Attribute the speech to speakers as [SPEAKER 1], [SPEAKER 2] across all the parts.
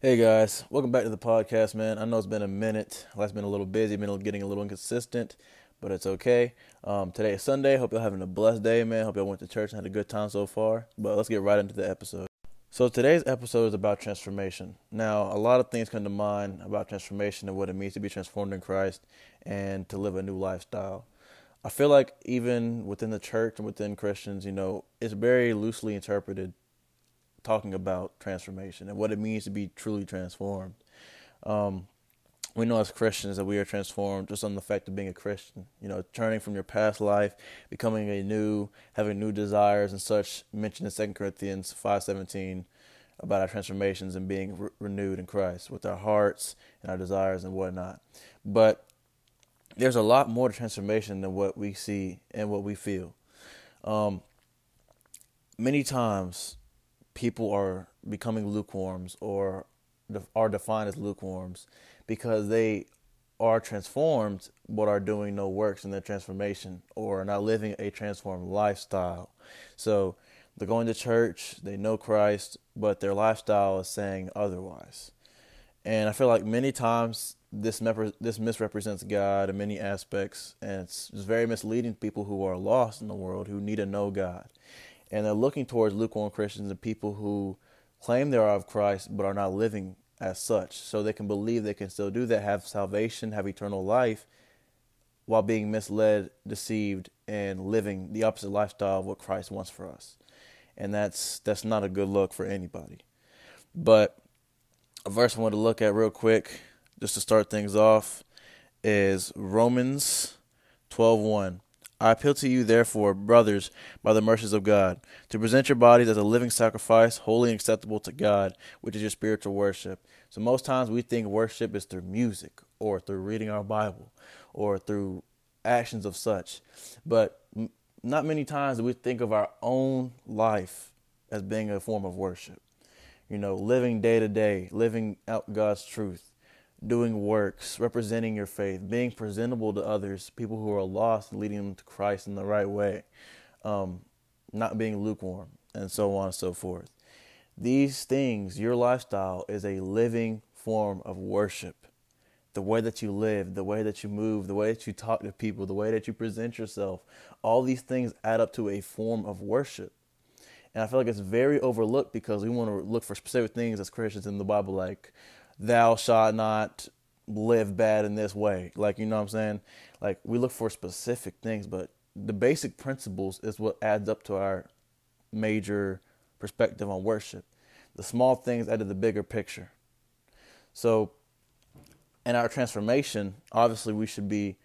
[SPEAKER 1] Hey guys, welcome back to the podcast, man. I know it's been a minute. Life's been a little busy, been getting a little inconsistent, but it's okay. Um, today is Sunday. Hope y'all having a blessed day, man. Hope y'all went to church and had a good time so far. But let's get right into the episode. So today's episode is about transformation. Now, a lot of things come to mind about transformation and what it means to be transformed in Christ and to live a new lifestyle. I feel like even within the church and within Christians, you know, it's very loosely interpreted talking about transformation and what it means to be truly transformed. Um, we know as Christians that we are transformed just on the fact of being a Christian. You know, turning from your past life, becoming a new, having new desires and such. Mentioned in Second Corinthians five seventeen about our transformations and being re- renewed in Christ with our hearts and our desires and whatnot. But there's a lot more to transformation than what we see and what we feel. Um, many times people are becoming lukewarms or are defined as lukewarms because they are transformed but are doing no works in their transformation or are not living a transformed lifestyle. So they're going to church, they know Christ, but their lifestyle is saying otherwise. And I feel like many times this this misrepresents God in many aspects, and it's very misleading to people who are lost in the world who need to know God and they're looking towards lukewarm Christians and people who claim they are of Christ but are not living as such. So they can believe they can still do that, have salvation, have eternal life, while being misled, deceived, and living the opposite lifestyle of what Christ wants for us. And that's that's not a good look for anybody. But a verse I want to look at real quick, just to start things off, is Romans 12:1. I appeal to you, therefore, brothers, by the mercies of God, to present your bodies as a living sacrifice, holy and acceptable to God, which is your spiritual worship. So, most times we think worship is through music, or through reading our Bible, or through actions of such. But not many times do we think of our own life as being a form of worship. You know, living day to day, living out God's truth doing works, representing your faith, being presentable to others, people who are lost, leading them to Christ in the right way, um, not being lukewarm, and so on and so forth. These things, your lifestyle is a living form of worship. The way that you live, the way that you move, the way that you talk to people, the way that you present yourself, all these things add up to a form of worship. And I feel like it's very overlooked because we want to look for specific things as Christians in the Bible, like thou shalt not live bad in this way. Like, you know what I'm saying? Like, we look for specific things, but the basic principles is what adds up to our major perspective on worship. The small things add to the bigger picture. So, in our transformation, obviously, we should be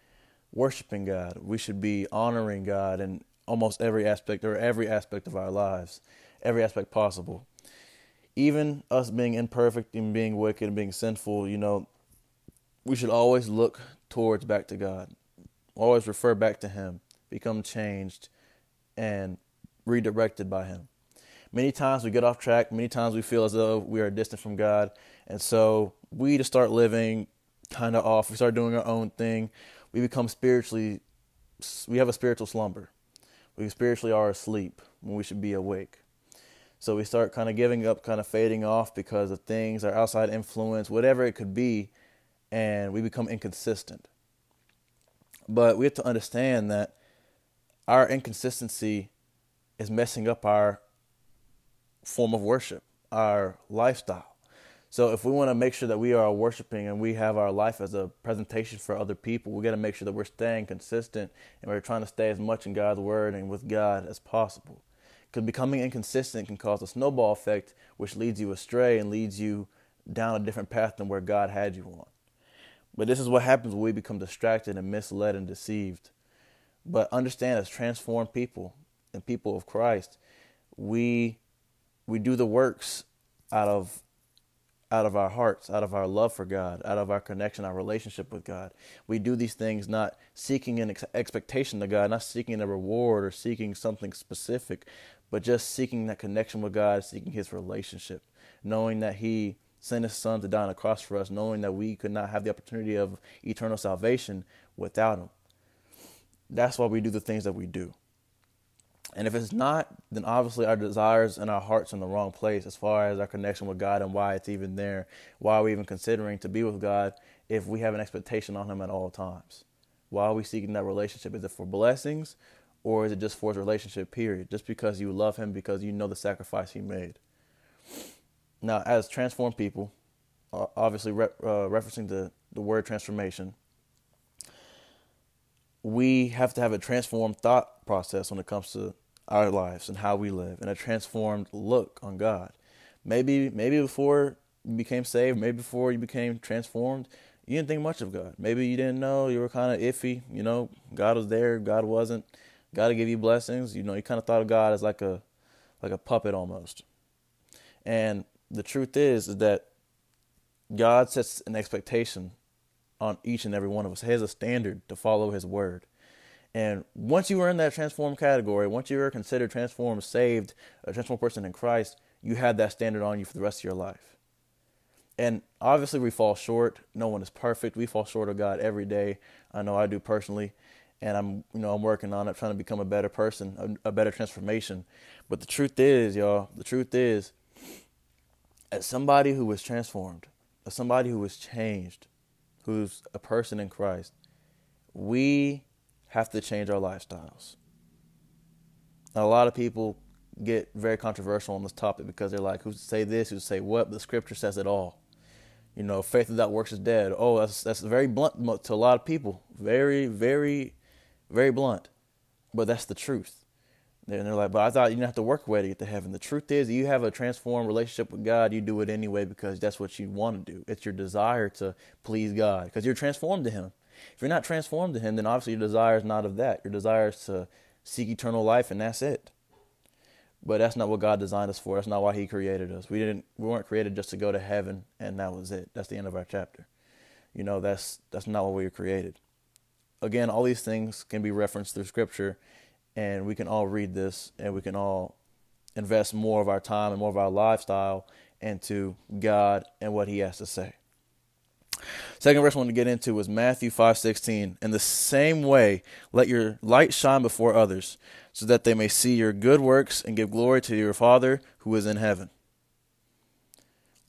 [SPEAKER 1] worshiping God. We should be honoring God in almost every aspect or every aspect of our lives, every aspect possible even us being imperfect and being wicked and being sinful, you know, we should always look towards back to God. Always refer back to Him, become changed, and redirected by Him. Many times we get off track. Many times we feel as though we are distant from God. And so we just start living kind of off. We start doing our own thing. We become spiritually, we have a spiritual slumber. We spiritually are asleep when we should be awake. So we start kind of giving up, kind of fading off because of things, our outside influence, whatever it could be, and we become inconsistent. But we have to understand that our inconsistency is messing up our form of worship, our lifestyle. So if we want to make sure that we are worshiping and we have our life as a presentation for other people, we got to make sure that we're staying consistent and we're trying to stay as much in God's word and with God as possible. Because becoming inconsistent can cause a snowball effect, which leads you astray and leads you down a different path than where God had you on. But this is what happens when we become distracted and misled and deceived. But understand, as transformed people and people of Christ, we we do the works out of out of our hearts, out of our love for God, out of our connection, our relationship with God. We do these things not seeking an ex- expectation to God, not seeking a reward or seeking something specific, but just seeking that connection with God, seeking His relationship, knowing that He sent His Son to die on the cross for us, knowing that we could not have the opportunity of eternal salvation without Him. That's why we do the things that we do. And if it's not, then obviously our desires and our hearts in the wrong place as far as our connection with God and why it's even there. Why are we even considering to be with God if we have an expectation on Him at all times? Why are we seeking that relationship? Is it for blessings or is it just for his relationship, period? Just because you love Him, because you know the sacrifice He made. Now, as transformed people, obviously re- uh, referencing the, the word transformation, we have to have a transformed thought process when it comes to our lives and how we live and a transformed look on God. Maybe maybe before you became saved, maybe before you became transformed, you didn't think much of God. Maybe you didn't know, you were kind of iffy, you know, God was there, God wasn't. God to give you blessings. You know, you kind of thought of God as like a like a puppet almost. And the truth is, is that God sets an expectation on each and every one of us. He has a standard to follow His word. And once you are in that transformed category, once you are considered transformed, saved, a transformed person in Christ, you have that standard on you for the rest of your life. And obviously, we fall short. No one is perfect. We fall short of God every day. I know I do personally. And I'm, you know, I'm working on it, trying to become a better person, a, a better transformation. But the truth is, y'all, the truth is, as somebody who was transformed, as somebody who was changed, who's a person in Christ, we have to change our lifestyles. Now, a lot of people get very controversial on this topic because they're like, who's to say this, who's to say what? But the scripture says it all. You know, faith without works is dead. Oh, that's that's very blunt to a lot of people. Very, very, very blunt. But that's the truth. And they're like, but I thought you didn't have to work away to get to heaven. The truth is, you have a transformed relationship with God. You do it anyway because that's what you want to do. It's your desire to please God because you're transformed to Him. If you're not transformed to Him, then obviously your desire is not of that. Your desire is to seek eternal life, and that's it. But that's not what God designed us for. That's not why He created us. We didn't. We weren't created just to go to heaven, and that was it. That's the end of our chapter. You know, that's that's not what we were created. Again, all these things can be referenced through Scripture and we can all read this and we can all invest more of our time and more of our lifestyle into God and what he has to say. Second verse I want to get into is Matthew 5:16. In the same way, let your light shine before others, so that they may see your good works and give glory to your Father who is in heaven.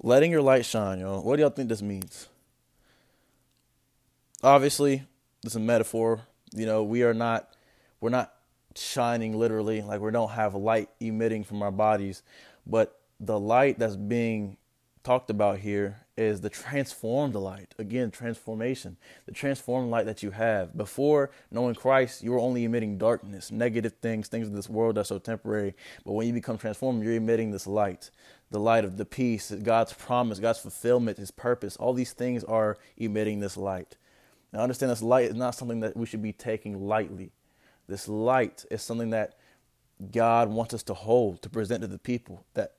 [SPEAKER 1] Letting your light shine, y'all. What do y'all think this means? Obviously, this is a metaphor. You know, we are not we're not shining literally, like we don't have light emitting from our bodies, but the light that's being talked about here is the transformed light. Again, transformation. The transformed light that you have. Before knowing Christ, you were only emitting darkness, negative things, things of this world that's so temporary. But when you become transformed, you're emitting this light. The light of the peace, God's promise, God's fulfillment, His purpose. All these things are emitting this light. Now, understand this light is not something that we should be taking lightly. This light is something that God wants us to hold, to present to the people. That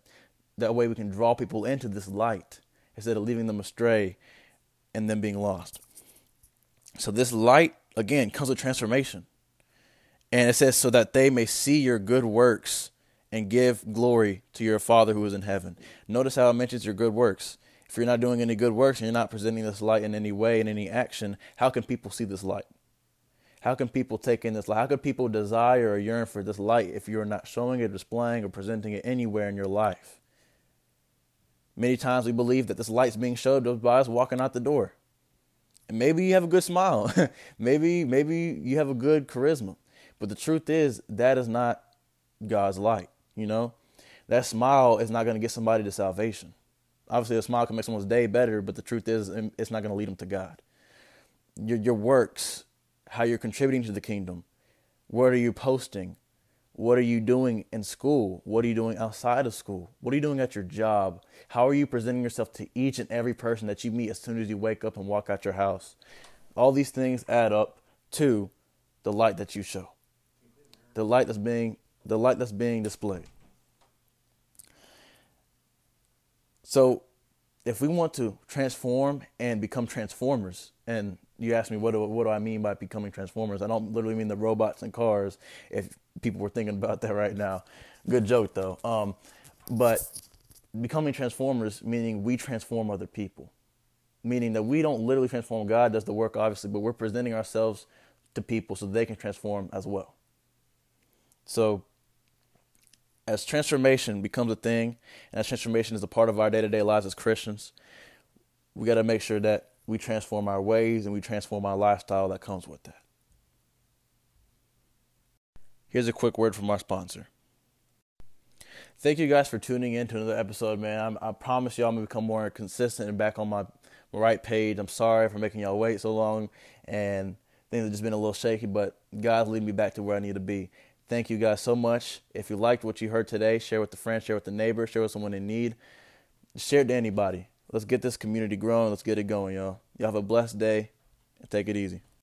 [SPEAKER 1] that way we can draw people into this light instead of leaving them astray and them being lost. So this light again comes with transformation. And it says so that they may see your good works and give glory to your Father who is in heaven. Notice how it mentions your good works. If you're not doing any good works and you're not presenting this light in any way, in any action, how can people see this light? How can people take in this light? How can people desire or yearn for this light if you're not showing it, displaying, or presenting it anywhere in your life? Many times we believe that this light's being showed by us walking out the door. And maybe you have a good smile. maybe maybe you have a good charisma. But the truth is that is not God's light, you know? That smile is not going to get somebody to salvation. Obviously, a smile can make someone's day better, but the truth is um, it's not going to lead them to God. Your your works how you're contributing to the kingdom. What are you posting? What are you doing in school? What are you doing outside of school? What are you doing at your job? How are you presenting yourself to each and every person that you meet as soon as you wake up and walk out your house? All these things add up to the light that you show. The light that's being the light that's being displayed. So, if we want to transform and become transformers, and you ask me what do, what do I mean by becoming transformers? I don't literally mean the robots and cars. If people were thinking about that right now, good joke though. Um, but becoming transformers meaning we transform other people, meaning that we don't literally transform. God does the work obviously, but we're presenting ourselves to people so they can transform as well. So as transformation becomes a thing, and as transformation is a part of our day to day lives as Christians, we got to make sure that we transform our ways and we transform our lifestyle that comes with that. Here's a quick word from our sponsor. Thank you guys for tuning in to another episode, man. I'm, i promise y'all I'm gonna become more consistent and back on my, my right page. I'm sorry for making y'all wait so long, and things have just been a little shaky, but God's leading me back to where I need to be. Thank you guys so much. If you liked what you heard today, share with a friend, share with a neighbor, share with someone in need. Share it to anybody. Let's get this community growing. Let's get it going, y'all. Y'all have a blessed day and take it easy.